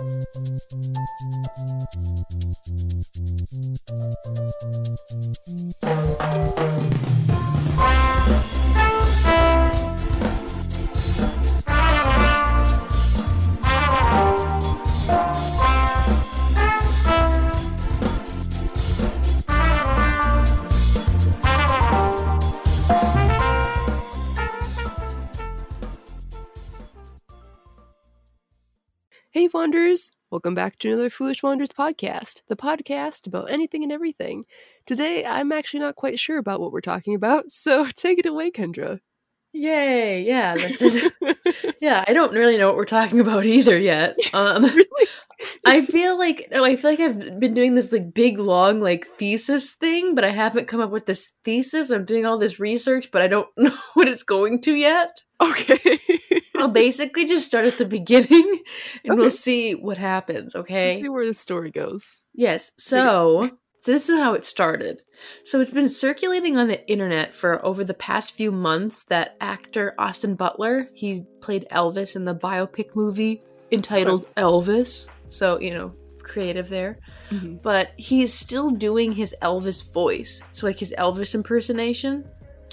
うん。Wanderers! Welcome back to another Foolish Wanderers podcast, the podcast about anything and everything. Today, I'm actually not quite sure about what we're talking about, so take it away, Kendra. Yay! Yeah, this is. yeah, I don't really know what we're talking about either yet. Um, really? I feel like no, I feel like I've been doing this like big long like thesis thing, but I haven't come up with this thesis. I'm doing all this research, but I don't know what it's going to yet. Okay. I'll basically just start at the beginning, and Okay. we'll see what happens. Okay. See where the story goes. Yes. So, so this is how it started. So it's been circulating on the internet for over the past few months that actor Austin Butler, he played Elvis in the biopic movie entitled Elvis. So, you know, creative there. Mhm. But he's still doing his Elvis voice. So like his Elvis impersonation.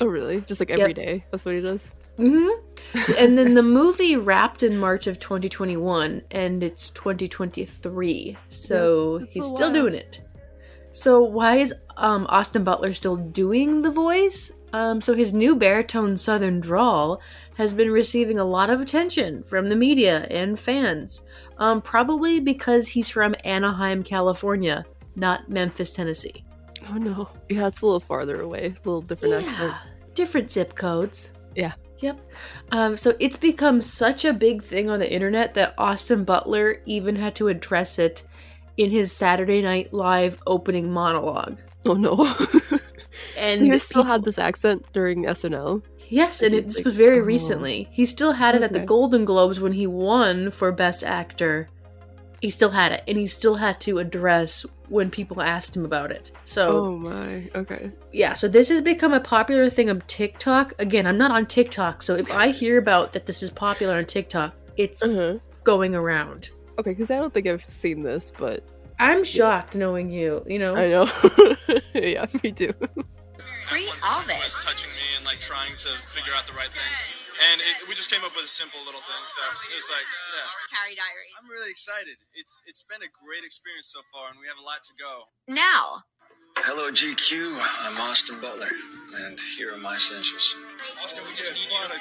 Oh, really? Just like every day? That's what he does? hmm and then the movie wrapped in March of 2021, and it's 2023. So Yes, he's still doing it. So why is um, Austin Butler still doing the voice? Um, so his new baritone Southern drawl has been receiving a lot of attention from the media and fans. Um, probably because he's from Anaheim, California, not Memphis, Tennessee. Oh, no. Yeah, it's a little farther away. A little different accent. Yeah, different zip codes. Yeah. Yep. Um, so it's become such a big thing on the internet that Austin Butler even had to address it in his Saturday Night Live opening monologue. Oh, no. And so he still people- had this accent during SNL? yes, and it, Like, this was very oh. recently. He still had it at the Golden Globes when he won for Best Actor. He still had it, and he still had to address when people asked him about it. So Oh, my. Okay. yeah, so this has become a popular thing of TikTok. Again, I'm not on TikTok, so if I hear about that this is popular on TikTok, it's Uh-huh. going around. Okay, because I don't think I've seen this, but I'm shocked knowing you, you know. I know. yeah, me too. Free was Elvis. touching me and like trying to figure out the right thing. And it, we just came up with a simple little thing. So it was like, yeah. Carrie Diaries. I'm really excited. It's it's been a great experience so far, and we have a lot to go. Now, Hello, GQ. I'm Austin Butler, and here are my essentials. Austin, we just need you to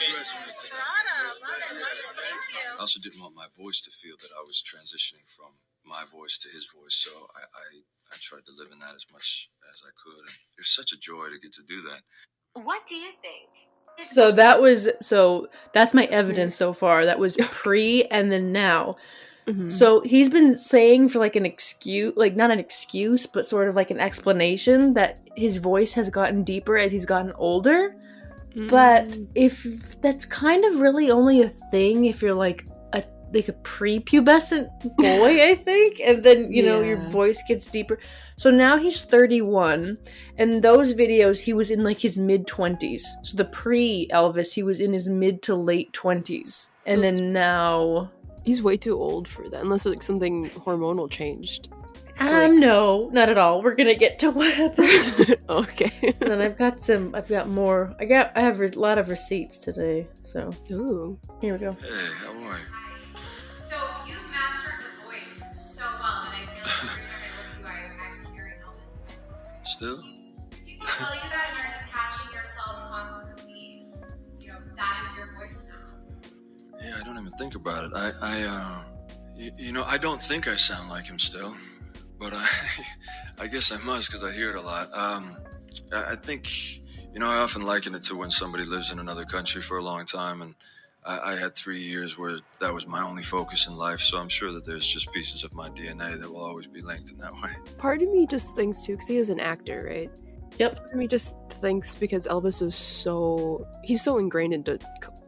dress for me today. I also didn't want my voice to feel that I was transitioning from my voice to his voice, so I, I, I tried to live in that as much as I could. And it was such a joy to get to do that. what do you think? So that was so that's my evidence so far. That was pre and then now. Mhm. So he's been saying for like an excuse, like not an excuse, but sort of like an explanation that his voice has gotten deeper as he's gotten older. But Mm. if that's kind of really only a thing if you're like a like a prepubescent boy, I think, and then you know your voice gets deeper. So now he's 31, and those videos he was in like his mid 20s. So the pre Elvis, he was in his mid to late 20s, and So then now. he's way too old for that, unless like something hormonal changed. Um, no, not at all. We're gonna get to what happened. okay. and then I've got some. I've got more. I got. I have a lot of receipts today. So Ooh. here we go. Hey, how are you? So you've mastered the voice so well that I feel like every time I look you, I, I'm hearing Elvis. Still? People tell you that and are you catching yourself constantly? You know, that is your voice now. Yeah, I don't even think about it. I, I, uh, you, you know, I don't think I sound like him still, but I, I guess I must because I hear it a lot. Um, I, I think, you know, I often liken it to when somebody lives in another country for a long time, and I, I had three years where that was my only focus in life. So I'm sure that there's just pieces of my DNA that will always be linked in that way. Part of me just thinks too, because he is an actor, right? Yep. Part of me just thinks because Elvis is so he's so ingrained into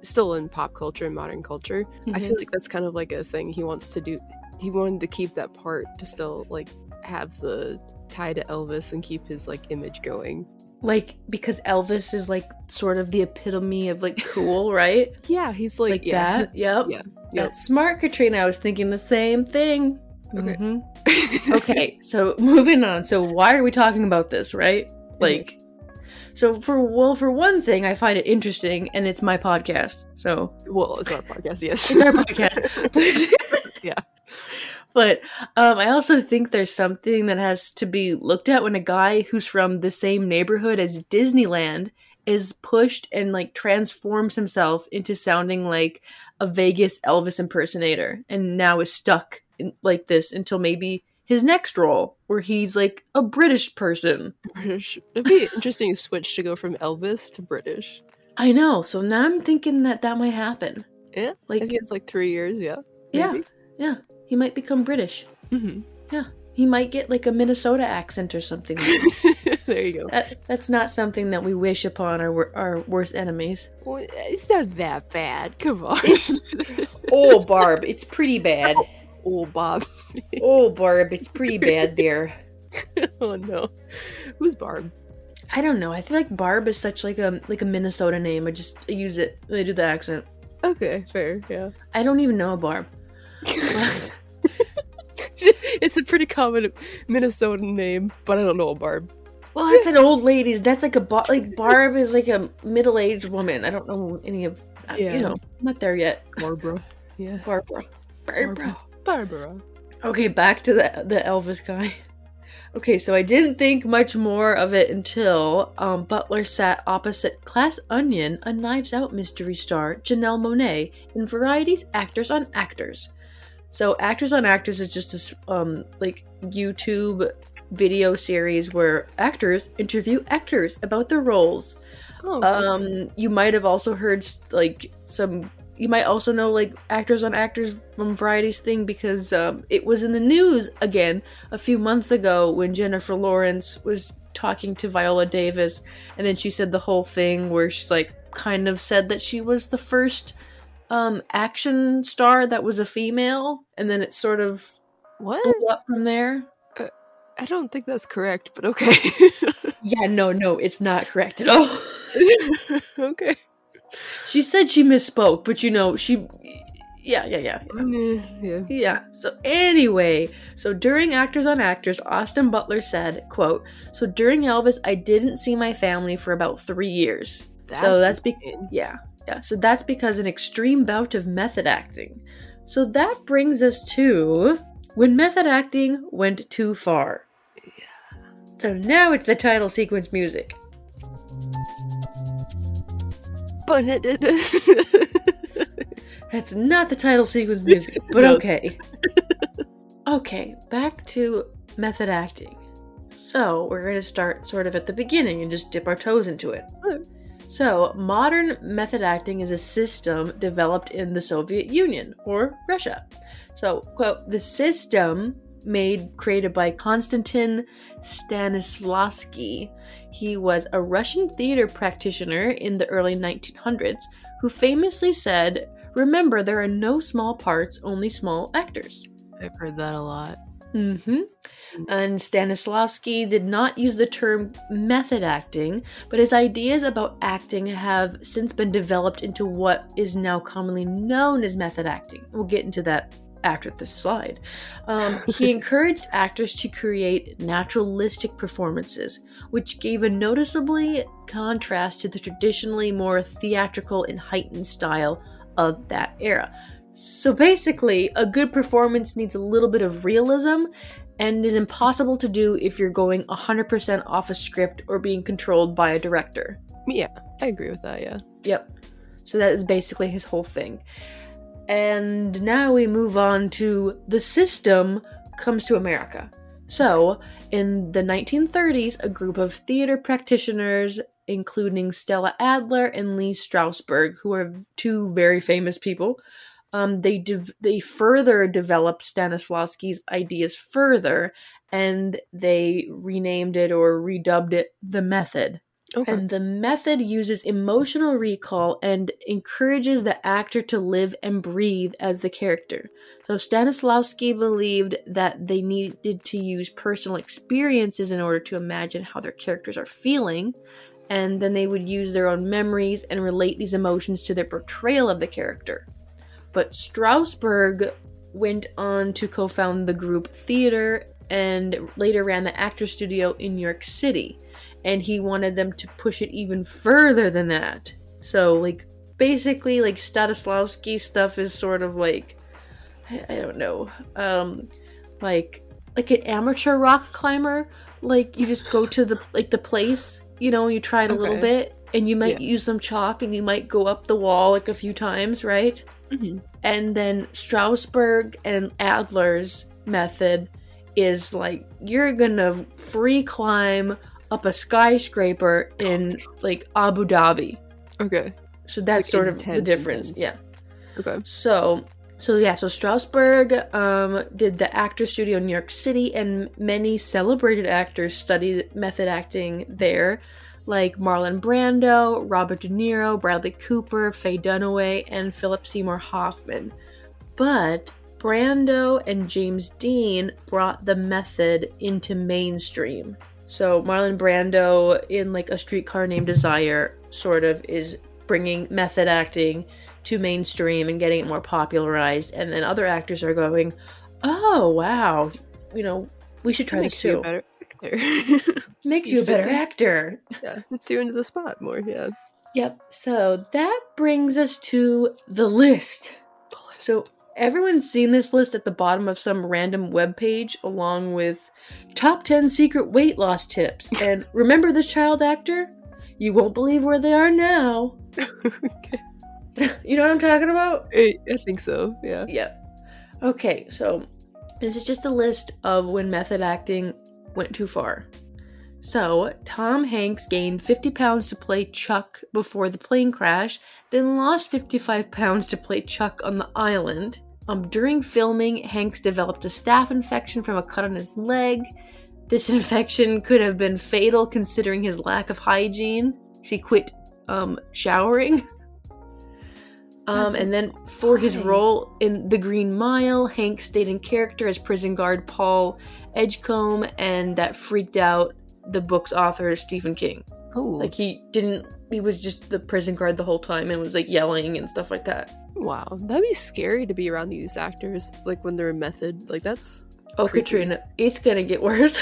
still in pop culture and modern culture. I Mhm. feel like that's kind of like a thing he wants to do. He wanted to keep that part to still like have the tie to Elvis and keep his like image going. like because Elvis is like sort of the epitome of like cool, right? Yeah, he's like, Like, yeah, that. Yep. yeah. Yep. That's smart, Katrina. I was thinking the same thing. Okay. Mhm. okay, so moving on. So why are we talking about this, right? Like so for well for one thing I find it interesting and it's my podcast. So well, it's our podcast, yes. it's our podcast. Yeah. But um, I also think there's something that has to be looked at when a guy who's from the same neighborhood as Disneyland is pushed and like transforms himself into sounding like a Vegas Elvis impersonator and now is stuck in, like this until maybe his next role where he's like a British person. British. It'd be an interesting switch to go from Elvis to British. I know. So now I'm thinking that that might happen. Yeah, Like I think it's like three years. Yeah. yeah, yeah, he might become British. Mhm. Yeah. He might get like a Minnesota accent or something. there you go. that, that's not something that we wish upon our our worst enemies. Well, it's not that bad. Come on. Oh, Barb, it's pretty bad. oh, Bob. Oh, Barb, it's pretty bad there. oh no. Who's Barb? I don't know. I feel like Barb is such like a like a Minnesota name. I just use it. I do the accent. Okay, fair. Yeah. I don't even know a Barb. it's a pretty common Minnesotan name, but I don't know a Barb. Well, it's an old lady's. That's like a bar- like Barb is like a middle aged woman. I don't know any of. Yeah. You know, I'm not there yet. Barbara. Yeah. Barbara. Barbara. Barbara. Okay, back to the the Elvis guy. Okay, so I didn't think much more of it until um, Butler sat opposite Glass Onion, a Knives Out mystery star, Janelle Monáe, in Variety's Actors on Actors. So, Actors on Actors is just this um, like YouTube video series where actors interview actors about their roles. Oh, Um, you might have also heard like some. You might also know like actors on actors from Variety's thing because um, it was in the news again a few months ago when Jennifer Lawrence was talking to Viola Davis, and then she said the whole thing where she's like kind of said that she was the first um, action star that was a female, and then it sort of what? blew up from there. I don't think that's correct, but okay. Yeah, no, no, it's not correct at all. okay. she said she misspoke, but you know she. Yeah, yeah, yeah. Mm, Yeah. Yeah. So anyway, so during Actors on Actors, Austin Butler said, quote, So during Elvis, I didn't see my family for about three years. so that's because yeah. Yeah. So that's because an extreme bout of method acting. So that brings us to when method acting went too far. Yeah. So now it's the title sequence music. But it did. That's not the title sequence music, but No. okay. okay, back to method acting. So, we're going to start sort of at the beginning and just dip our toes into it. So, modern method acting is a system developed in the Soviet Union or Russia. So, quote, the system made created by Konstantin Stanislavski. He was a Russian theater practitioner in the early 1900s who famously said, "Remember, there are no small parts, only small actors." I've heard that a lot. Mm-hmm. And Stanislavski did not use the term method acting, but his ideas about acting have since been developed into what is now commonly known as method acting. We'll get into that after this slide. Um, he encouraged actors to create naturalistic performances, which gave a noticeably contrast to the traditionally more theatrical and heightened style of that era. So basically, a good performance needs a little bit of realism and is impossible to do if you're going 100% off a script or being controlled by a director. Yeah, I agree with that. Yeah. Yep. So that is basically his whole thing. And now we move on to the system comes to America. So, in the 1930s, a group of theater practitioners, including Stella Adler and Lee Strasberg, who are two very famous people, um, they dev- they further developed Stanislavski's ideas further, and they renamed it or redubbed it the method. Okay. And the method uses emotional recall and encourages the actor to live and breathe as the character. So Stanislavski believed that they needed to use personal experiences in order to imagine how their characters are feeling, and then they would use their own memories and relate these emotions to their portrayal of the character. But Strasberg went on to co found the group Theater and later ran the Actor Studio in New York City. And he wanted them to push it even further than that. So, like, basically, like, Stanislavski stuff is sort of like, I, I don't know, um, like, like an amateur rock climber. Like, you just go to the, like, the place, you know, you try it a little bit, and you might Yeah. use some chalk and you might go up the wall, like, a few times, right? Mhm. And then Strasberg and Adler's method is like you're gonna free climb up a skyscraper in like Abu Dhabi. Okay. So that's like sort of the difference. Yeah. Okay. So so yeah, so Strasberg um, did the actor studio in New York City, and many celebrated actors studied method acting there, like Marlon Brando, Robert De Niro, Bradley Cooper, Faye Dunaway, and Philip Seymour Hoffman. But Brando and James Dean brought the method into mainstream. So Marlon Brando in like a streetcar named Desire sort of is bringing method acting to mainstream and getting it more popularized and then other actors are going, "Oh, wow. You know, we should try this too." A better actor. Makes You you a better actor. yeah, fits you into the spot more. Yeah. Yep. So that brings us to the list. So everyone's seen this list at the bottom of some random web page along with top 10 secret weight loss tips. And remember this child actor? You won't believe where they are now. okay. you know what I'm talking about? I, I think so. Yeah. Yep. Okay, so this is just a list of when method acting went too far. So, Tom Hanks gained 50 pounds to play Chuck before the plane crash, then lost 55 pounds to play Chuck on the island. Um, during filming, Hanks developed a staph infection from a cut on his leg. This infection could have been fatal considering his lack of hygiene. He quit um, showering. Um, and then for his role in The Green Mile, Hank stayed in character as prison guard Paul Edgecombe, and that freaked out the book's author Stephen King. Oh. Like he didn't, he was just the prison guard the whole time and was like yelling and stuff like that. wow. That'd be scary to be around these actors. Like when they're in method. Like that's. Oh, Creepy. Katrina, it's gonna get worse.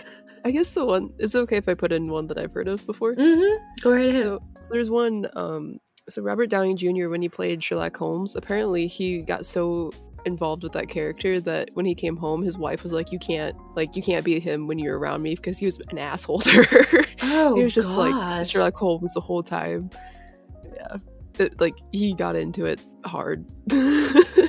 I guess the one. Is it okay if I put in one that I've heard of before? mm-hmm. Go right ahead. So, so there's one. Um, so Robert Downey Jr. when he played Sherlock Holmes, apparently he got so involved with that character that when he came home, his wife was like, "You can't, like, you can't be him when you're around me because he was an asshole to her." oh, he was just like. Sherlock Holmes the whole time. Yeah, it, like he got into it hard.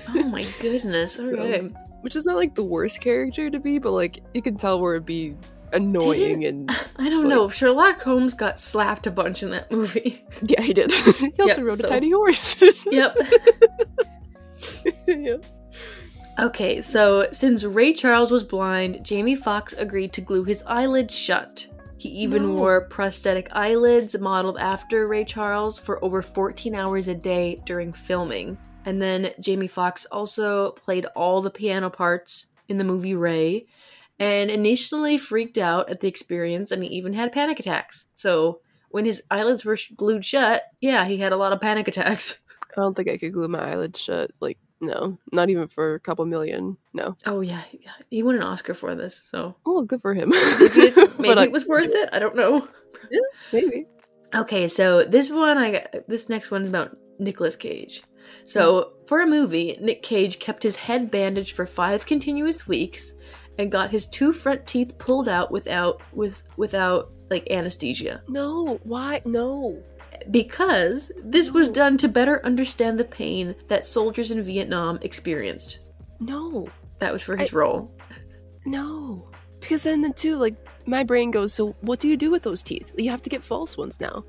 Oh my goodness. Okay. Which is not like the worst character to be, but like you can tell where it'd be annoying and I don't know. Sherlock Holmes got slapped a bunch in that movie. yeah, he did. he also Yep, rode so- a tiny horse. yep. yeah. Okay, so since Ray Charles was blind, Jamie Foxx agreed to glue his eyelids shut. He even No. wore prosthetic eyelids modeled after Ray Charles for over 14 hours a day during filming. And then Jamie Foxx also played all the piano parts in the movie Ray and initially freaked out at the experience and he even had panic attacks. So when his eyelids were sh- glued shut, yeah, he had a lot of panic attacks. I don't think I could glue my eyelids shut. Like, no, not even for a couple million. No. Oh yeah, yeah. he won an Oscar for this, so Oh, good for him. maybe, it's, maybe I- it was worth it. I don't know. Maybe. Okay, so this one, I got, this next one's about Nicolas Cage. So hmm. for a movie, Nick Cage kept his head bandaged for five continuous weeks and got his two front teeth pulled out without with without like anesthesia No. Why? No. because this was done to better understand the pain that soldiers in Vietnam experienced. No. That was for his I- role. No. Because then, the two like, my brain goes, so what do you do with those teeth? You have to get false ones now.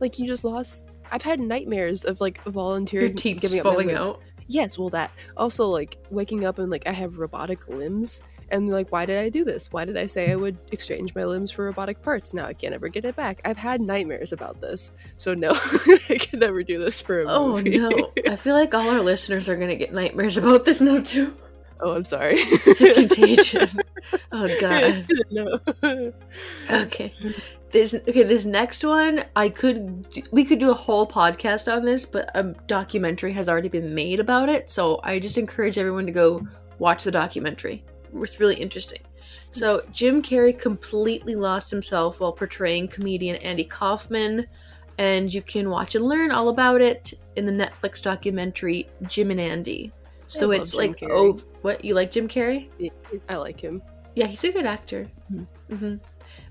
Like, you just lost. I've had nightmares of, like, volunteering. Your teeth giving falling out. Yes, well, that. Also, like, waking up and, like, I have robotic limbs. And, like, why did I do this? Why did I say I would exchange my limbs for robotic parts? Now I can't ever get it back. I've had nightmares about this. So, no, I can never do this for a Oh movie. no! I feel like all our listeners are gonna get nightmares about this now too. oh, I'm sorry. It's a contagion. Oh god. no. Okay. this okay, this next one I could we could do a whole podcast on this, but a documentary has already been made about it, so I just encourage everyone to go watch the documentary. It's really interesting. So Jim Carrey completely lost himself while portraying comedian Andy Kaufman, and you can watch and learn all about it in the Netflix documentary Jim and Andy. So I it's like oh, what you like Jim Carrey? I like him. Yeah, he's a good actor. Mhm. hmm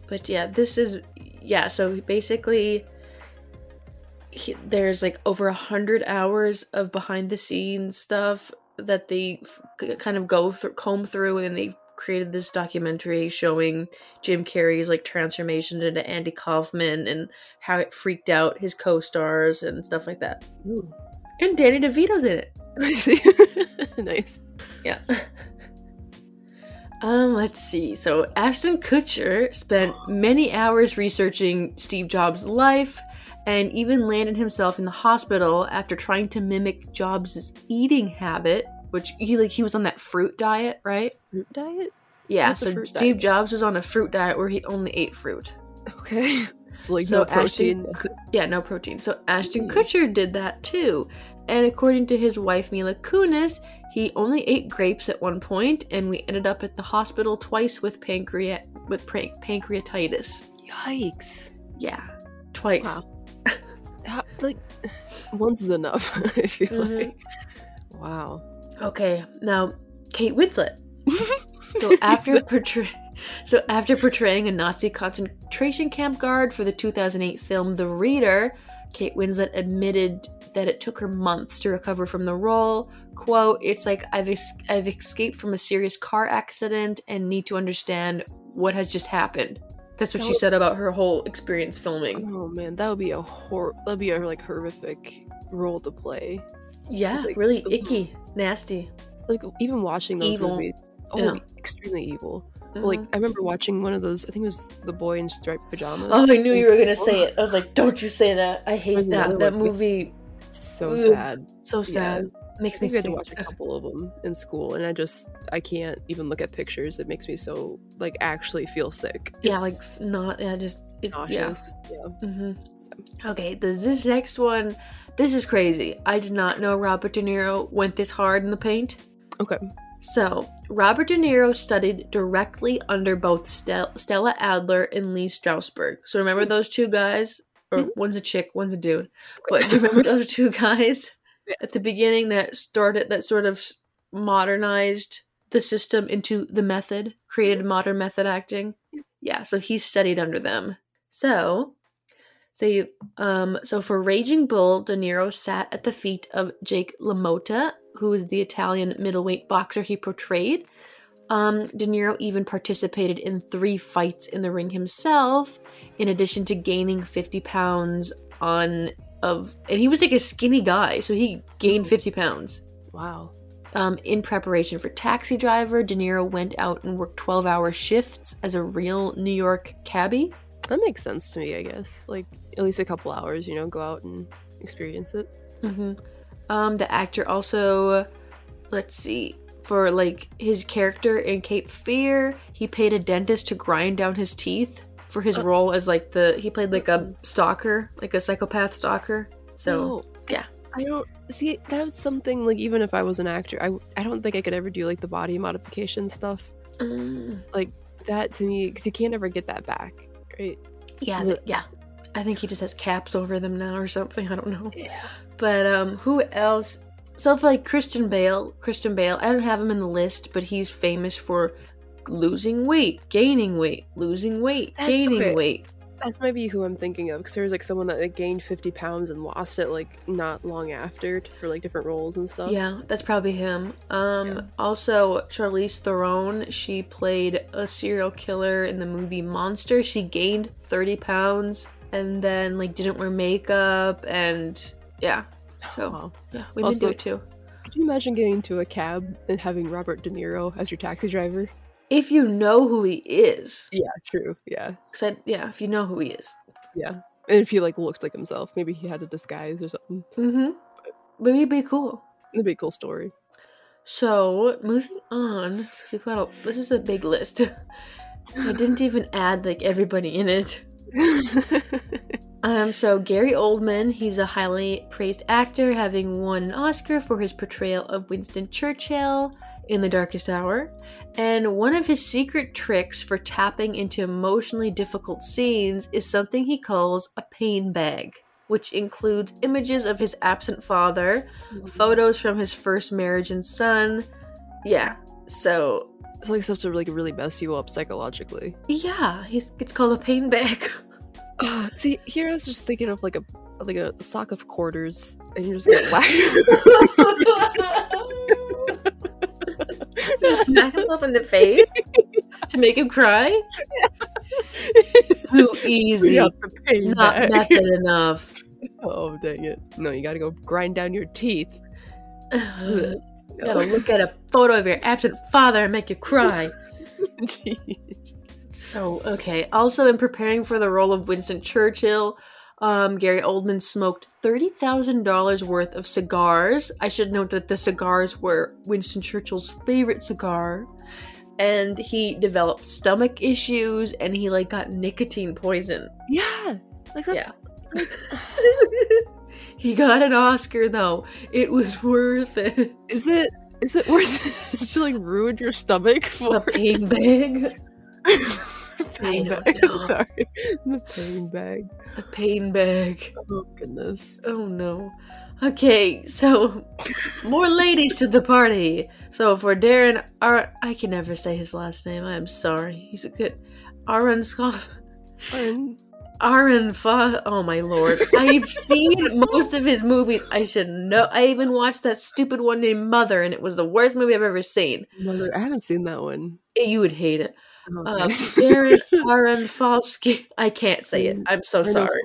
But yeah, this is yeah. So basically, he, there's like over a hundred hours of behind the scenes stuff that they f- kind of go through, comb through, and they created this documentary showing Jim Carrey's like transformation into Andy Kaufman and how it freaked out his co-stars and stuff like that. Ooh. And Danny DeVito's in it. nice. Yeah. Um, let's see. So Ashton Kutcher spent many hours researching Steve Jobs' life and even landed himself in the hospital after trying to mimic Jobs' eating habit, which he like he was on that fruit diet, right? Fruit diet? Yeah, What's so Steve diet? Jobs was on a fruit diet where he only ate fruit. Okay. It's like So no protein. Ashton, yeah, no protein. So Ashton Mm. Kutcher did that too. And according to his wife Mila Kunis, he only ate grapes at one point, and we ended up at the hospital twice with pancreat with pancreatitis. Yikes. Yeah, twice. Wow. How- like, once is enough, I feel Mhm. like. Wow. Okay, now Kate Winslet. so after portray- so after portraying a Nazi concentration camp guard for the 2008 film The Reader, Kate Winslet admitted that it took her months to recover from the role. "Quote: It's like I've es- I've escaped from a serious car accident and need to understand what has just happened." That's what she That- said about her whole experience filming. Oh man, that would be a hor. That'd be a like horrific role to play. Yeah, Like- really icky, nasty. Like even watching those Evil. movies. Oh, Yeah. extremely evil. Mhm. Like I remember watching one of those. I think it was The Boy in Striped Pajamas. Oh, I knew you were gonna say it. I was like, "Don't you say that! I hate that. That movie, so sad. so sad. I Makes me think we had sick." to watch a couple of them in school, and I just I can't even look at pictures. It makes me so like actually feel sick. Yeah, like not. Yeah, just it, yeah. nauseous. Yeah. hmm Okay, this this next one. This is crazy. I did not know Robert De Niro went this hard in the paint. Okay. So, Robert De Niro studied directly under both Stel- Stella Adler and Lee Strasberg. So, remember those two guys? Or Mhm. one's a chick, one's a dude. But remember those two guys. At the beginning that started, that sort of modernized the system into the method, created modern method acting? Yeah, so he studied under them. So, you, um, so for Raging Bull, De Niro sat at the feet of Jake LaMotta, who is the Italian middleweight boxer he portrayed. Um, De Niro even participated in three fights in the ring himself, in addition to gaining 50 pounds on of, and he was like a skinny guy, so he gained 50 pounds. Wow. Um, in preparation for Taxi Driver, De Niro went out and worked 12 hour shifts as a real New York cabbie. That makes sense to me. I guess like at least a couple hours. You know, go out and experience it. hmm Um, the actor also, let's see, for like his character in Cape Fear, he paid a dentist to grind down his teeth for his Oh. role as like the he played like a stalker, like a psychopath stalker. So No, yeah. I don't see that that's something like even if I was an actor, I I don't think I could ever do like the body modification stuff. mm, That to me, because you can't ever get that back, right? yeah, th- yeah. I think he just has caps over them now or something. I don't know. Yeah. But um, who else? So for like Christian Bale, Christian Bale, I don't have him in the list, but he's famous for losing weight, gaining weight, losing weight, That's gaining okay. weight. That's maybe who I'm thinking of because there was like someone that like, gained 50 pounds and lost it like not long after for like different roles and stuff. Yeah, that's probably him. Um, Yeah. also Charlize Theron, she played a serial killer in the movie Monster. She gained 30 pounds and then like didn't wear makeup and yeah. So Wow. yeah, we Also- do it too. Could you imagine getting into a cab and having Robert De Niro as your taxi driver? If you know who he is, Yeah, true. Yeah. cause I, yeah, if you know who he is. Yeah. And if he like looked like himself, maybe he had a disguise or something. Mm-hmm. Maybe it'd be cool. It'd be a cool story. So moving on, we've got a, this is a big list. I didn't even add like everybody in it. Um, so Gary Oldman, he's a highly praised actor, having won an Oscar for his portrayal of Winston Churchill in The Darkest Hour. And one of his secret tricks for tapping into emotionally difficult scenes is something he calls a pain bag, which includes images of his absent father, mm-hmm. photos from his first marriage and son. Yeah, so it's like stuff to like really mess you up psychologically. yeah, he's, it's called a pain bag. See, here I was just thinking of like a like a sock of quarters, and you're just gonna whack. Smack himself in the face to make him cry. Too easy. Not bag. method enough. Oh dang it! No, you gotta go grind down your teeth. Gotta look at a photo of your absent father and make you cry. Jeez. So, okay. Also, in preparing for the role of Winston Churchill, um, Gary Oldman smoked $30,000 worth of cigars. I should note that the cigars were Winston Churchill's favorite cigar. And he developed stomach issues and he like got nicotine poison. Yeah, like that's Yeah. he got an Oscar though. It was worth it. is it is it worth it to like ruin your stomach for A pain bag. pain I bag? know. Sorry, the pain bag. The pain bag. Oh goodness. Oh no. Okay, so more ladies to the party. So for Darren, Ar- I can never say his last name. I'm sorry. He's a good Aaron Scott. Fun. Aaron Fa. Oh my lord! I've seen most of his movies. I should know. I even watched that stupid one named Mother, and it was the worst movie I've ever seen. Mother, I haven't seen that one. You would hate it. Okay. Uh, Darren Aronofsky. I can't say it. I'm so sorry.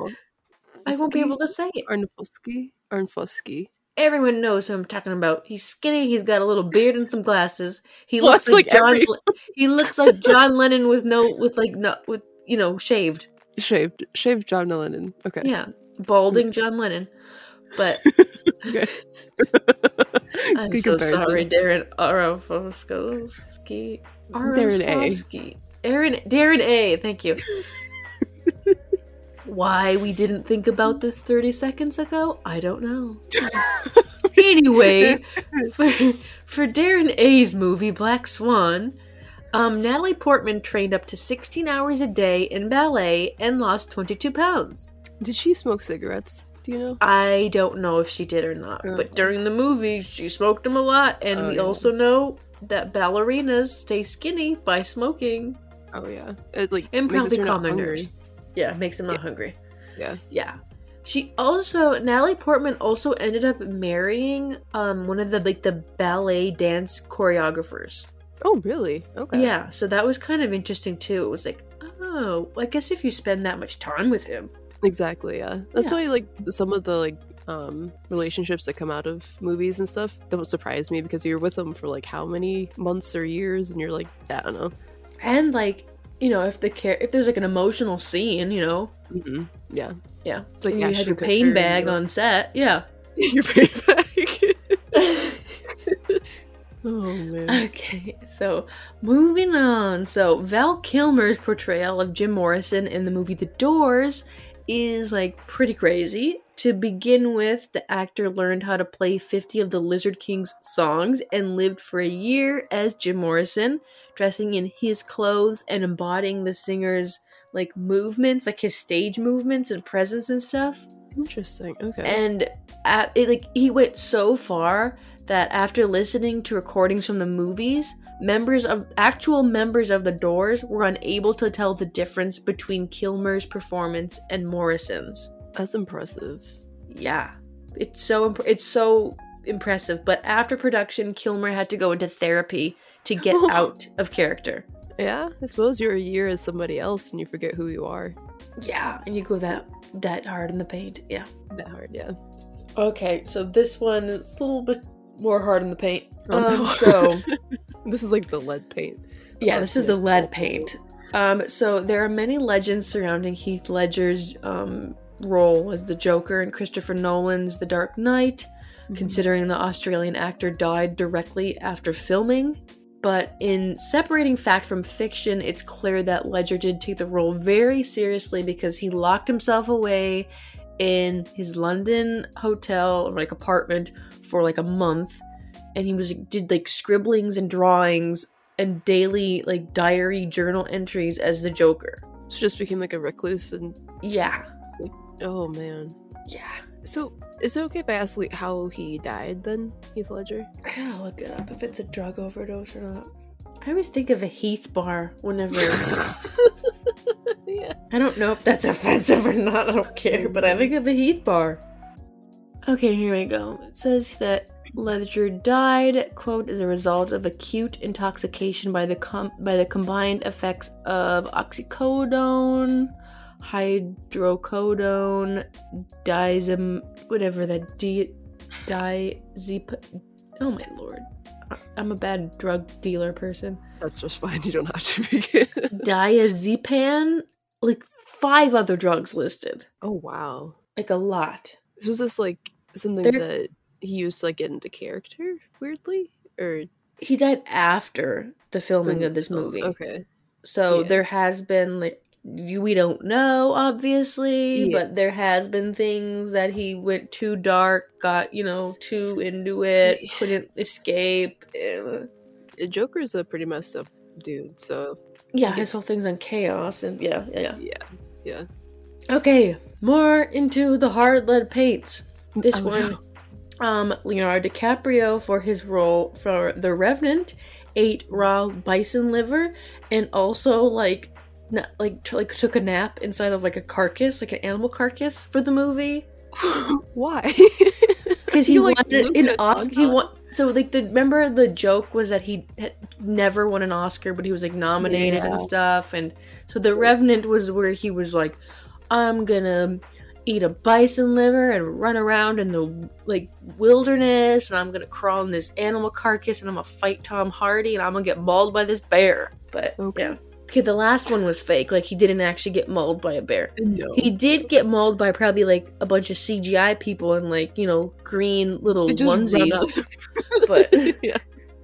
I won't be able to say it. Arnfosky. Arnfosky. Everyone knows who I'm talking about. He's skinny. He's got a little beard and some glasses. He Well, looks like, like John. every- he looks like John Lennon with no, with like no, with you know, shaved. Shaved. Shaved John Lennon. Okay. Yeah, balding John Lennon. But I'm Good so sorry, Darren Aronofsky. Darren A. Aaron, Darren A. Thank you. Why we didn't think about this 30 seconds ago, I don't know. anyway, for, for Darren A's movie Black Swan, um, Natalie Portman trained up to 16 hours a day in ballet and lost 22 pounds. Did she smoke cigarettes? Do you know? I don't know if she did or not, Oh. but during the movie, she smoked them a lot, and Oh, we yeah. also know that ballerinas stay skinny by smoking. Oh yeah. It like And probably calm their nerves. Yeah, makes them not Yeah. hungry. Yeah. Yeah. She also Natalie Portman also ended up marrying um one of the like the ballet dance choreographers. Oh really? Okay. Yeah, so that was kind of interesting too. It was like, oh, I guess if you spend that much time with him. Exactly. Yeah. That's Yeah. why like some of the like um relationships that come out of movies and stuff don't surprise me because you're with them for like how many months or years and you're like I don't know. And like, you know, if the care if there's like an emotional scene, you know, hmm Yeah. yeah, It's like and you have Ashton your pain bag you know. on set, yeah. your payback. oh man. Okay, so moving on. So Val Kilmer's portrayal of Jim Morrison in the movie The Doors is like pretty crazy. To begin with, the actor learned how to play 50 of the Lizard King's songs and lived for a year as Jim Morrison, dressing in his clothes and embodying the singer's like movements, like his stage movements and presence and stuff. Interesting. Okay. And at, it, like he went so far that after listening to recordings from the movies, members of actual members of the Doors were unable to tell the difference between Kilmer's performance and Morrison's. That's impressive. Yeah, it's so imp- it's so impressive. But after production, Kilmer had to go into therapy to get out of character. Yeah, I suppose you're a year as somebody else and you forget who you are. Yeah, and you go that that hard in the paint. Yeah. That hard, yeah. Okay, so this one is a little bit more hard in the paint. Oh, um, no. so This is like the lead paint. Yeah, Oh, this is the lead paint. Um, so there are many legends surrounding Heath Ledger's um, role as the Joker in Christopher Nolan's The Dark Knight, Mm-hmm. considering the Australian actor died directly after filming. But in separating fact from fiction, it's clear that Ledger did take the role very seriously because he locked himself away in his London hotel, or like apartment, for like a month, and he was did like scribblings and drawings and daily like diary journal entries as the Joker. So just became like a recluse and Yeah, oh man. yeah. So is it okay if I ask like how he died then, Heath Ledger? I gotta look it up if it's a drug overdose or not. I always think of a Heath bar whenever. yeah. I don't know if that's offensive or not. I don't care, but I mm-hmm. think of a Heath bar. Okay, here we go. It says that Ledger died, quote, as a result of acute intoxication by the com- by the combined effects of oxycodone, hydrocodone, dizem, whatever that dizep. Oh my lord, I'm a bad drug dealer person. That's just fine. You don't have to be. Diazepam, like five other drugs listed, oh wow. like a lot. So was this like something There- that he used to like get into character weirdly? Or He died after the filming of this Oh, movie. Okay. So Yeah. there has been like we don't know obviously, Yeah. but there has been things that he went too dark, got, you know, too into it, Yeah. couldn't escape. Eh, Joker's a pretty messed up dude, so Yeah, his whole thing's on chaos and yeah, yeah, yeah. yeah. Okay, more into the hard lead paints. This Oh, one. Um Leonardo DiCaprio for his role for The Revenant ate raw bison liver and also like like tr- like took a nap inside of like a carcass, like an animal carcass for the movie Why? because he You, like, wanted an Oscar. He want so like the remember the joke was that he had never won an Oscar, but he was like nominated Yeah. and stuff, and so the Revenant was where he was like, I'm gonna eat a bison liver and run around in the like wilderness, and I'm gonna crawl in this animal carcass, and I'm gonna fight Tom Hardy, and I'm gonna get mauled by this bear. But Okay. yeah. Okay, the last one was fake. Like he didn't actually get mauled by a bear. no. He did get mauled by probably like a bunch of CGI people in like, you know, green little It just run onesies. But yeah.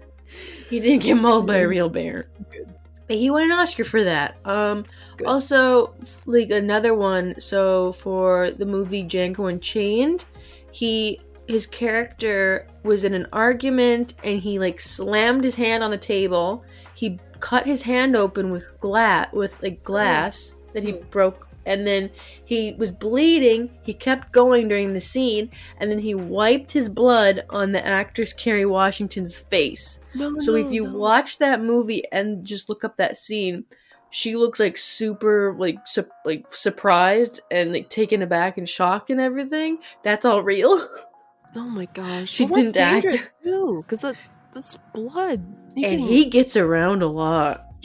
he didn't get mauled by a real bear. Good. He won an Oscar for that. Um Good. also like another one, so for the movie Django Unchained, he his character was in an argument and he like slammed his hand on the table. He cut his hand open with glass with like glass that he broke and then he was bleeding. He kept going during the scene and then he wiped his blood on the actress Kerry Washington's face. No, So if you no. watch that movie and just look up that scene, she looks like super like su- like surprised and like taken aback and shocked and everything. That's all real. Oh my gosh. She well, didn't act. too, because that, that's blood. You and can- he gets around a lot.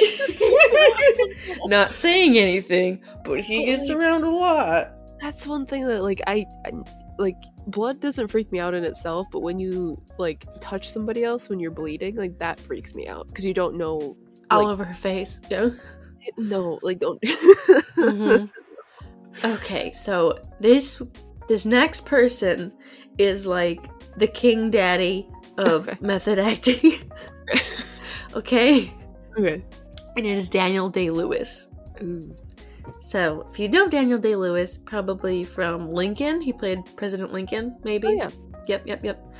Not saying anything, but he gets Like- around a lot. that's one thing that like I, I like blood doesn't freak me out in itself, but when you like touch somebody else when you're bleeding, like that freaks me out because you don't know. All Like- over her face. Yeah. No, like don't. Mhm. Okay, so this this next person is like the king daddy of Okay. method acting. okay? okay. And it is Daniel Day Lewis. Ooh. So, if you know Daniel Day Lewis, probably from Lincoln, he played President Lincoln, maybe. Oh yeah. Yep, yep, yep.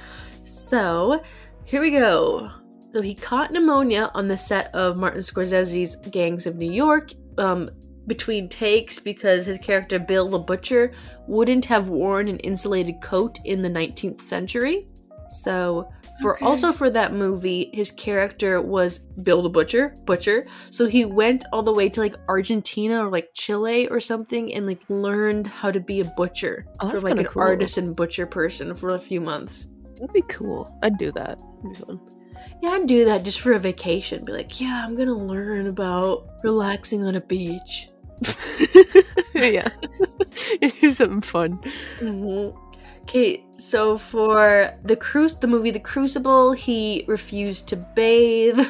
So, here we go. So, he caught pneumonia on the set of Martin Scorsese's Gangs of New York um, between takes because his character Bill the Butcher wouldn't have worn an insulated coat in the 19th century. So, for Okay. also for that movie, his character was Bill the Butcher, Butcher. So he went all the way to like Argentina or like Chile or something and like learned how to be a butcher Oh, that's like an cool. artisan butcher person for a few months. That'd be cool. I'd do that. It'd be fun. Yeah, I'd do that just for a vacation. Be like, yeah, I'm gonna learn about relaxing on a beach. yeah. do something fun. Mm-hmm. Okay, so for the cruise, the movie The Crucible, he refused to bathe.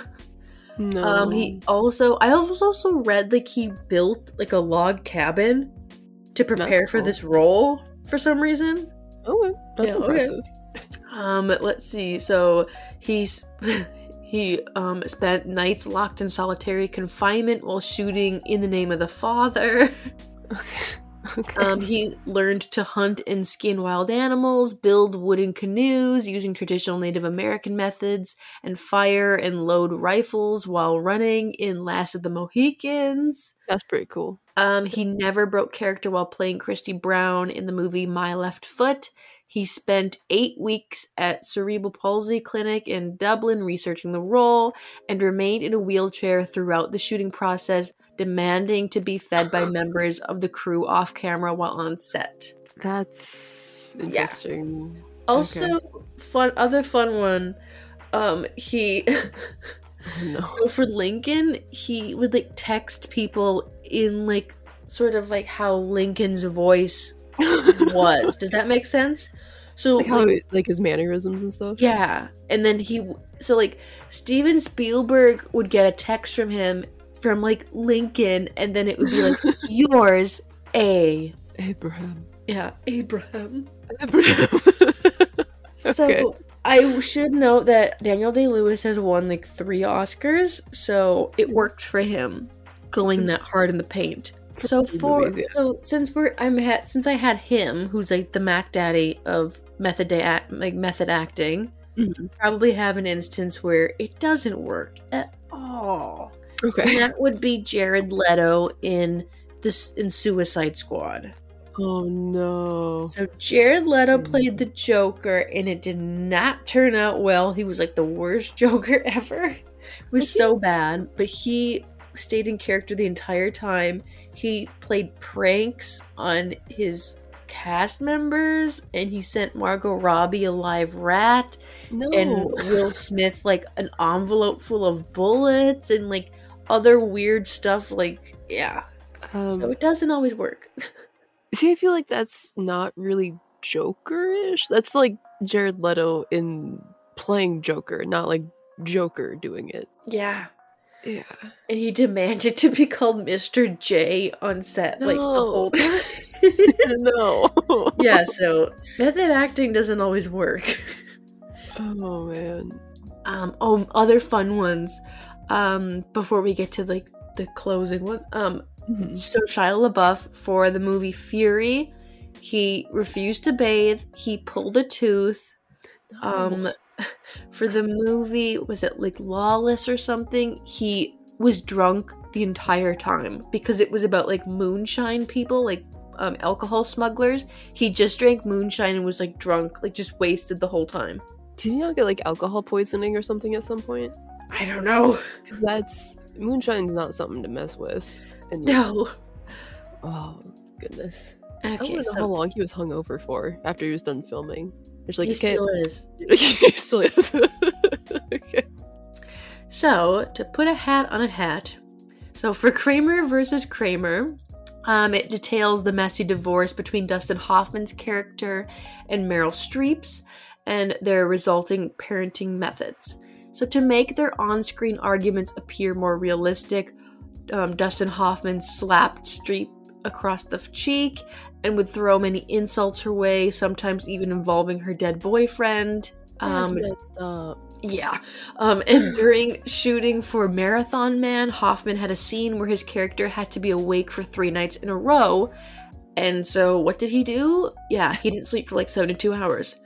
No. Um, he also, I also read like he built like a log cabin to prepare for this role for some reason. Okay. That's Yeah, okay. impressive. Um, let's see. So he's He um, spent nights locked in solitary confinement while shooting in the name of the father. Okay. Um, he learned to hunt and skin wild animals, build wooden canoes using traditional Native American methods, and fire and load rifles while running in Last of the Mohicans. That's pretty cool. Um, he never broke character while playing Christy Brown in the movie My Left Foot. He spent eight weeks at cerebral palsy clinic in Dublin researching the role and remained in a wheelchair throughout the shooting process, demanding to be fed by members of the crew off camera while on set. That's Yeah. interesting. Also, fun other fun one. Um, he Oh, no. so for Lincoln, he would like text people in like sort of like how Lincoln's voice was. Does that make sense? So like how like, like his mannerisms and stuff. yeah, and then he so like Steven Spielberg would get a text from him from like Lincoln, and then it would be like yours, A. Abraham. Yeah, Abraham. Abraham. So Okay. I should note that Daniel Day Lewis has won like three Oscars, so it worked for him going that hard in the paint. So for movies, yeah. so since we're I'm had since I had him, who's like the Mac Daddy of method day act, like method acting, Mhm. probably have an instance where it doesn't work at all. And Okay. that would be Jared Leto in this in Suicide Squad. Oh no. So Jared Leto Hmm. played the Joker, and it did not turn out well. He was like the worst Joker ever. It was so bad, but he stayed in character the entire time. He played pranks on his cast members, and he sent Margot Robbie a live rat, No. and Will Smith like an envelope full of bullets, and like other weird stuff. Like, yeah. um, so it doesn't always work. see, I feel like that's not really Joker-ish. That's like Jared Leto in playing Joker, not like Joker doing it. yeah. Yeah. And he demanded to be called Mr. J on set, like the No. whole time. no. yeah, so method acting doesn't always work. Oh man. Um, oh, other fun ones. Um, before we get to like the closing one. Um, Mhm. so Shia LaBeouf for the movie Fury, he refused to bathe. He pulled a tooth. Um, for the movie, was it like Lawless or something? He was drunk the entire time because it was about like moonshine people, like um, alcohol smugglers. He just drank moonshine and was like drunk, like just wasted the whole time. Did he not get like alcohol poisoning or something at some point? I don't know. Because that's moonshine's not something to mess with. And No. Oh goodness. I Okay, don't know how long he was hungover for after he was done filming. It's like he okay, still is. he still is. okay. So, to put a hat on a hat, so for Kramer versus Kramer, um, it details the messy divorce between Dustin Hoffman's character and Meryl Streep's and their resulting parenting methods. So, to make their on screen arguments appear more realistic, um, Dustin Hoffman slapped Streep across the cheek and would throw many insults her way, sometimes even involving her dead boyfriend. Um, yeah. Um, and during shooting for Marathon Man, Hoffman had a scene where his character had to be awake for three nights in a row. And so, what did he do? Yeah, he didn't sleep for like 72 hours.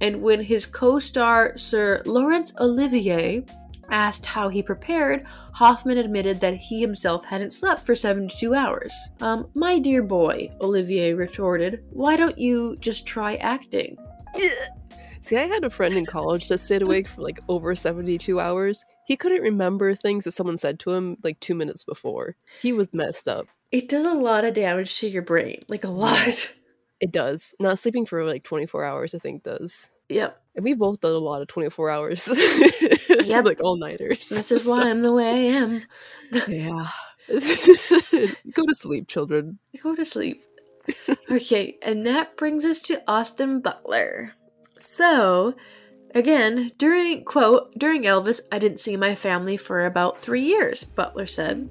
And when his co star, Sir Laurence Olivier, asked how he prepared, Hoffman admitted that he himself hadn't slept for 72 hours. Um, my dear boy, Olivier retorted, why don't you just try acting? See, I had a friend in college that stayed awake for like over 72 hours. He couldn't remember things that someone said to him like two minutes before. He was messed up. It does a lot of damage to your brain, like a lot. It does. Not sleeping for like 24 hours, I think, does. Yep. And we both done a lot of 24 hours. Yep. like all nighters. This is why I'm the way I am. Yeah. Go to sleep, children. Go to sleep. okay, and that brings us to Austin Butler. So, again, during quote, during Elvis, I didn't see my family for about three years, Butler said.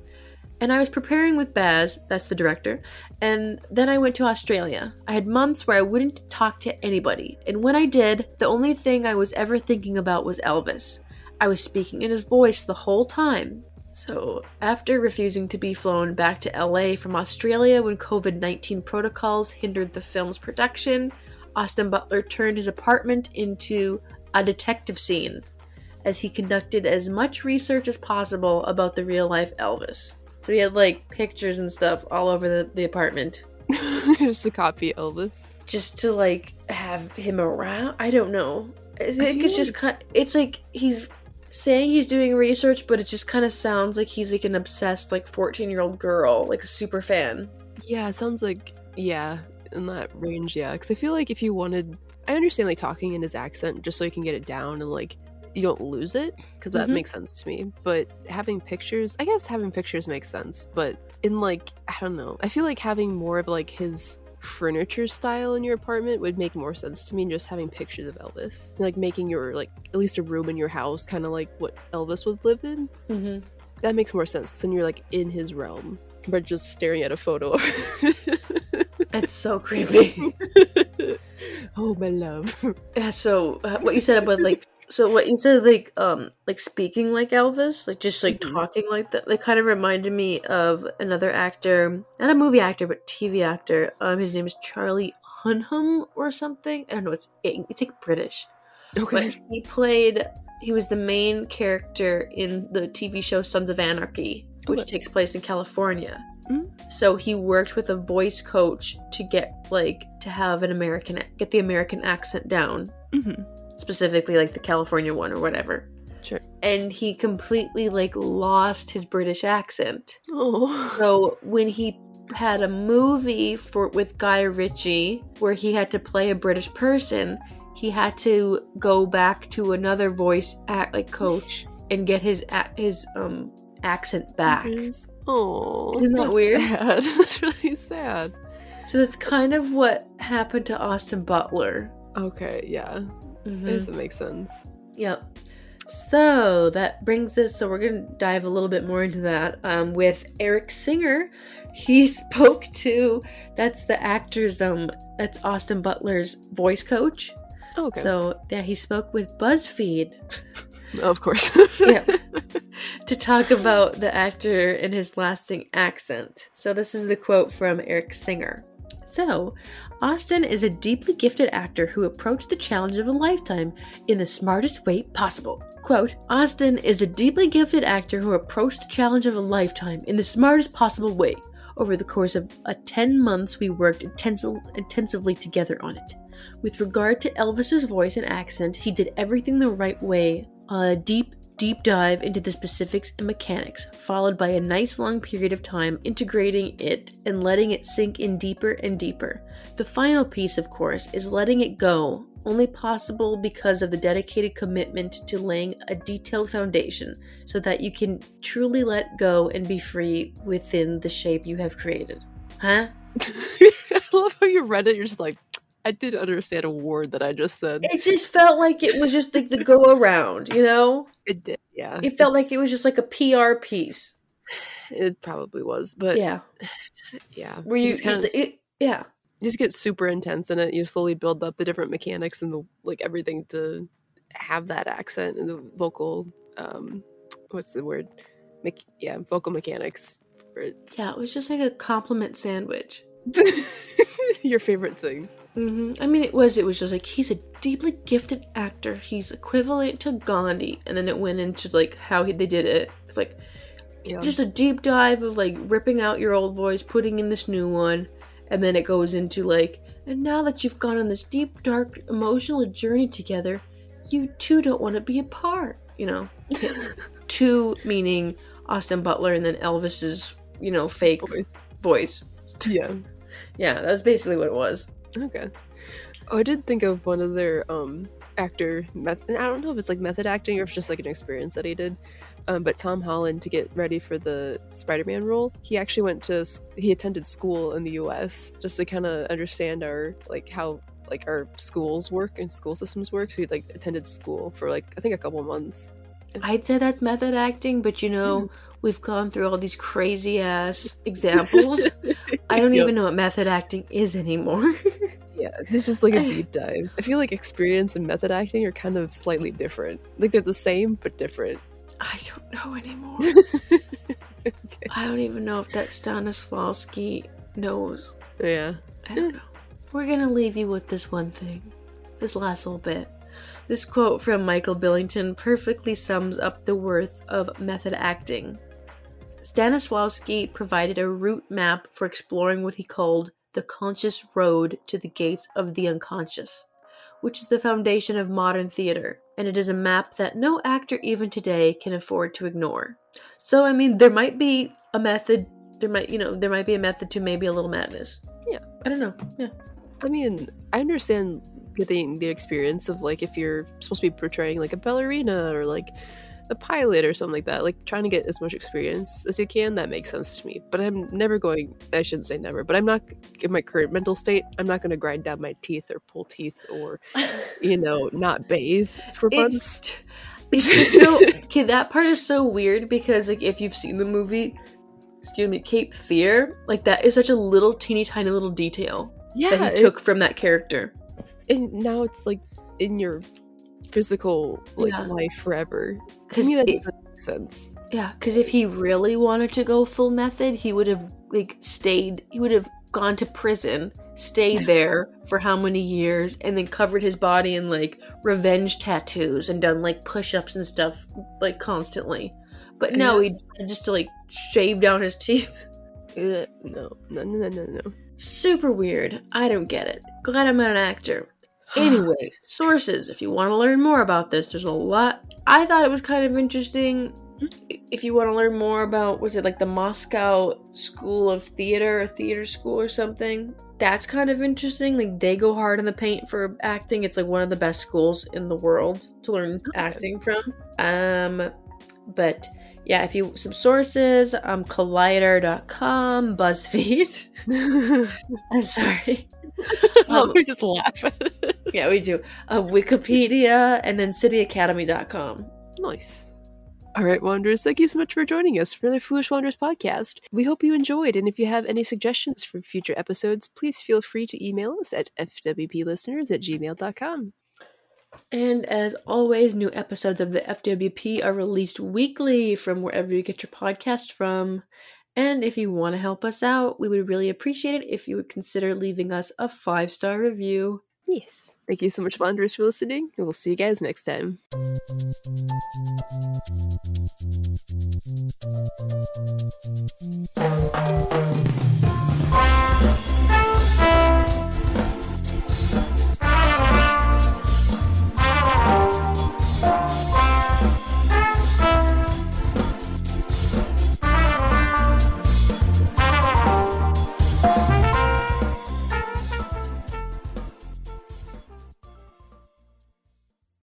And I was preparing with Baz, that's the director, and then I went to Australia. I had months where I wouldn't talk to anybody, and when I did, the only thing I was ever thinking about was Elvis. I was speaking in his voice the whole time. So, after refusing to be flown back to LA from Australia when COVID 19 protocols hindered the film's production, Austin Butler turned his apartment into a detective scene as he conducted as much research as possible about the real life Elvis. He had like pictures and stuff all over the, the apartment Just to copy Elvis. just to like have him around. I don't know. I think feel it's just kind. It's like he's saying he's doing research, but it just kind of sounds like he's like an obsessed like fourteen year old girl, like a super fan. Yeah, sounds like yeah, in that range. Yeah, because I feel like if you wanted, I understand like talking in his accent just so you can get it down and like you don't lose it because that Mhm. makes sense to me. But having pictures, I guess having pictures makes sense. But in like I don't know, I feel like having more of like his furniture style in your apartment would make more sense to me than just having pictures of Elvis. Like making your like at least a room in your house kind of like what Elvis would live in. Mm-hmm. That makes more sense 'cause then you're like in his realm compared to just staring at a photo. It's so creepy. oh my love. yeah. So uh, what you said about like. So what you said, like, um, like speaking like Elvis, like just like Mhm. talking like that, like kind of reminded me of another actor, not a movie actor, but TV actor. Um, his name is Charlie Hunnam or something. I don't know. It's it's like British. Okay. But he played. He was the main character in the TV show Sons of Anarchy, which Okay. takes place in California. Mm. So he worked with a voice coach to get like to have an American get the American accent down, hmm specifically like the California one or whatever. Sure. And he completely like lost his British accent. Oh. So when he had a movie for with Guy Ritchie where he had to play a British person, he had to go back to another voice act like coach and get his his um accent back. Oh. Isn't that weird? Sad. that's really sad. So that's kind of what happened to Austin Butler. Okay, yeah. Mhm. I guess it makes sense. Yep. So that brings us. So we're gonna dive a little bit more into that um, with Eric Singer. He spoke to. That's the actor's. Um. That's Austin Butler's voice coach. Oh, okay. So yeah, he spoke with BuzzFeed of course. Yeah. to talk about the actor and his lasting accent. So this is the quote from Eric Singer. So, Austin is a deeply gifted actor who approached the challenge of a lifetime in the smartest way possible. Quote, Austin is a deeply gifted actor who approached the challenge of a lifetime in the smartest possible way. Over the course of a 10 months, we worked intensi- intensively together on it. With regard to Elvis's voice and accent, he did everything the right way. A deep, deep dive into the specifics and mechanics, followed by a nice long period of time integrating it and letting it sink in deeper and deeper. The final piece, of course, is letting it go, only possible because of the dedicated commitment to laying a detailed foundation so that you can truly let go and be free within the shape you have created. Huh? I love how you read it. You're just like, I did understand a word that I just said. It just felt like it was just like the go around, you know? It did, yeah. It felt like it was just like a PR piece. It probably was, but yeah, yeah. Were you, just kind of it, yeah. just get super intense in it. You slowly build up the different mechanics and the like everything to have that accent and the vocal. Um, what's the word? Mech- yeah, vocal mechanics. Yeah, it was just like a compliment sandwich. Your favorite thing. Hmm I mean, it was. It was just like he's a deeply gifted actor. He's equivalent to Gandhi, and then it went into like how he, they did it. It's like Yeah. just a deep dive of like ripping out your old voice, putting in this new one, and then it goes into like, and now that you've gone on this deep, dark, emotional journey together, you two don't want to be apart. You know, two meaning Austin Butler, and then Elvis's you know fake voice. voice. Yeah. Yeah, that was basically what it was. Okay. Oh, I did think of one other um actor method. I don't know if it's like method acting or if it's just like an experience that he did. Um, but Tom Holland to get ready for the Spider-Man role, he actually went to he attended school in the U.S. just to kind of understand our like how like our schools work and school systems work. So he like attended school for like I think a couple months. I'd say that's method acting, but you know, we've gone through all these crazy ass examples. I don't Yep. even know what method acting is anymore. Yeah, it's just like a deep dive. I feel like experience and method acting are kind of slightly different. Like they're the same but different. I don't know anymore. I don't even know if that Stanislavski knows. Yeah. I don't know. We're gonna leave you with this one thing. This last little bit. This quote from Michael Billington perfectly sums up the worth of method acting. Stanislavski provided a route map for exploring what he called the conscious road to the gates of the unconscious, which is the foundation of modern theater, and it is a map that no actor even today can afford to ignore. So, I mean, there might be a method, there might, you know, there might be a method to maybe a little madness. Yeah. I don't know. Yeah. I mean, I understand getting the experience of like if you're supposed to be portraying like a ballerina or like a pilot or something like that, like trying to get as much experience as you can, that makes sense to me. But I'm never going, I shouldn't say never, but I'm not, in my current mental state, I'm not going to grind down my teeth or pull teeth or, you know, not bathe for months. It's, it's so, okay, that part is so weird because, like, if you've seen the movie, excuse me, Cape Fear, like, that is such a little teeny tiny little detail Yeah. that it- he took from that character. and now it's like in your physical like Yeah. life forever. To me, that it- sense. Yeah, because if he really wanted to go full method, he would have like stayed. He would have gone to prison, stayed there for how many years, and then covered his body in like revenge tattoos and done like push-ups and stuff like constantly. But no, he decided just to like shave down his teeth. No, no, no, no, no, no. Super weird. I don't get it. Glad I'm not an actor. Anyway, sources. If you want to learn more about this, there's a lot. I thought it was kind of interesting. If you want to learn more about, was it like the Moscow School of Theater or theater school or something? That's kind of interesting. Like they go hard in the paint for acting. It's like one of the best schools in the world to learn acting from. Um, but yeah, if you some sources, um, Collider.com, BuzzFeed. I'm sorry. oh, Um, we just laugh at it. Yeah, we do. Uh, Wikipedia and then cityacademy.com. Nice. All right, Wanderers, thank you so much for joining us for the Foolish Wanderers podcast. We hope you enjoyed, and if you have any suggestions for future episodes, please feel free to email us at fwplisteners at gmail.com. And as always, new episodes of the FWP are released weekly from wherever you get your podcast from. And if you want to help us out, we would really appreciate it if you would consider leaving us a five star review. Yes. Thank you so much, Wanderers, for listening, and we'll see you guys next time.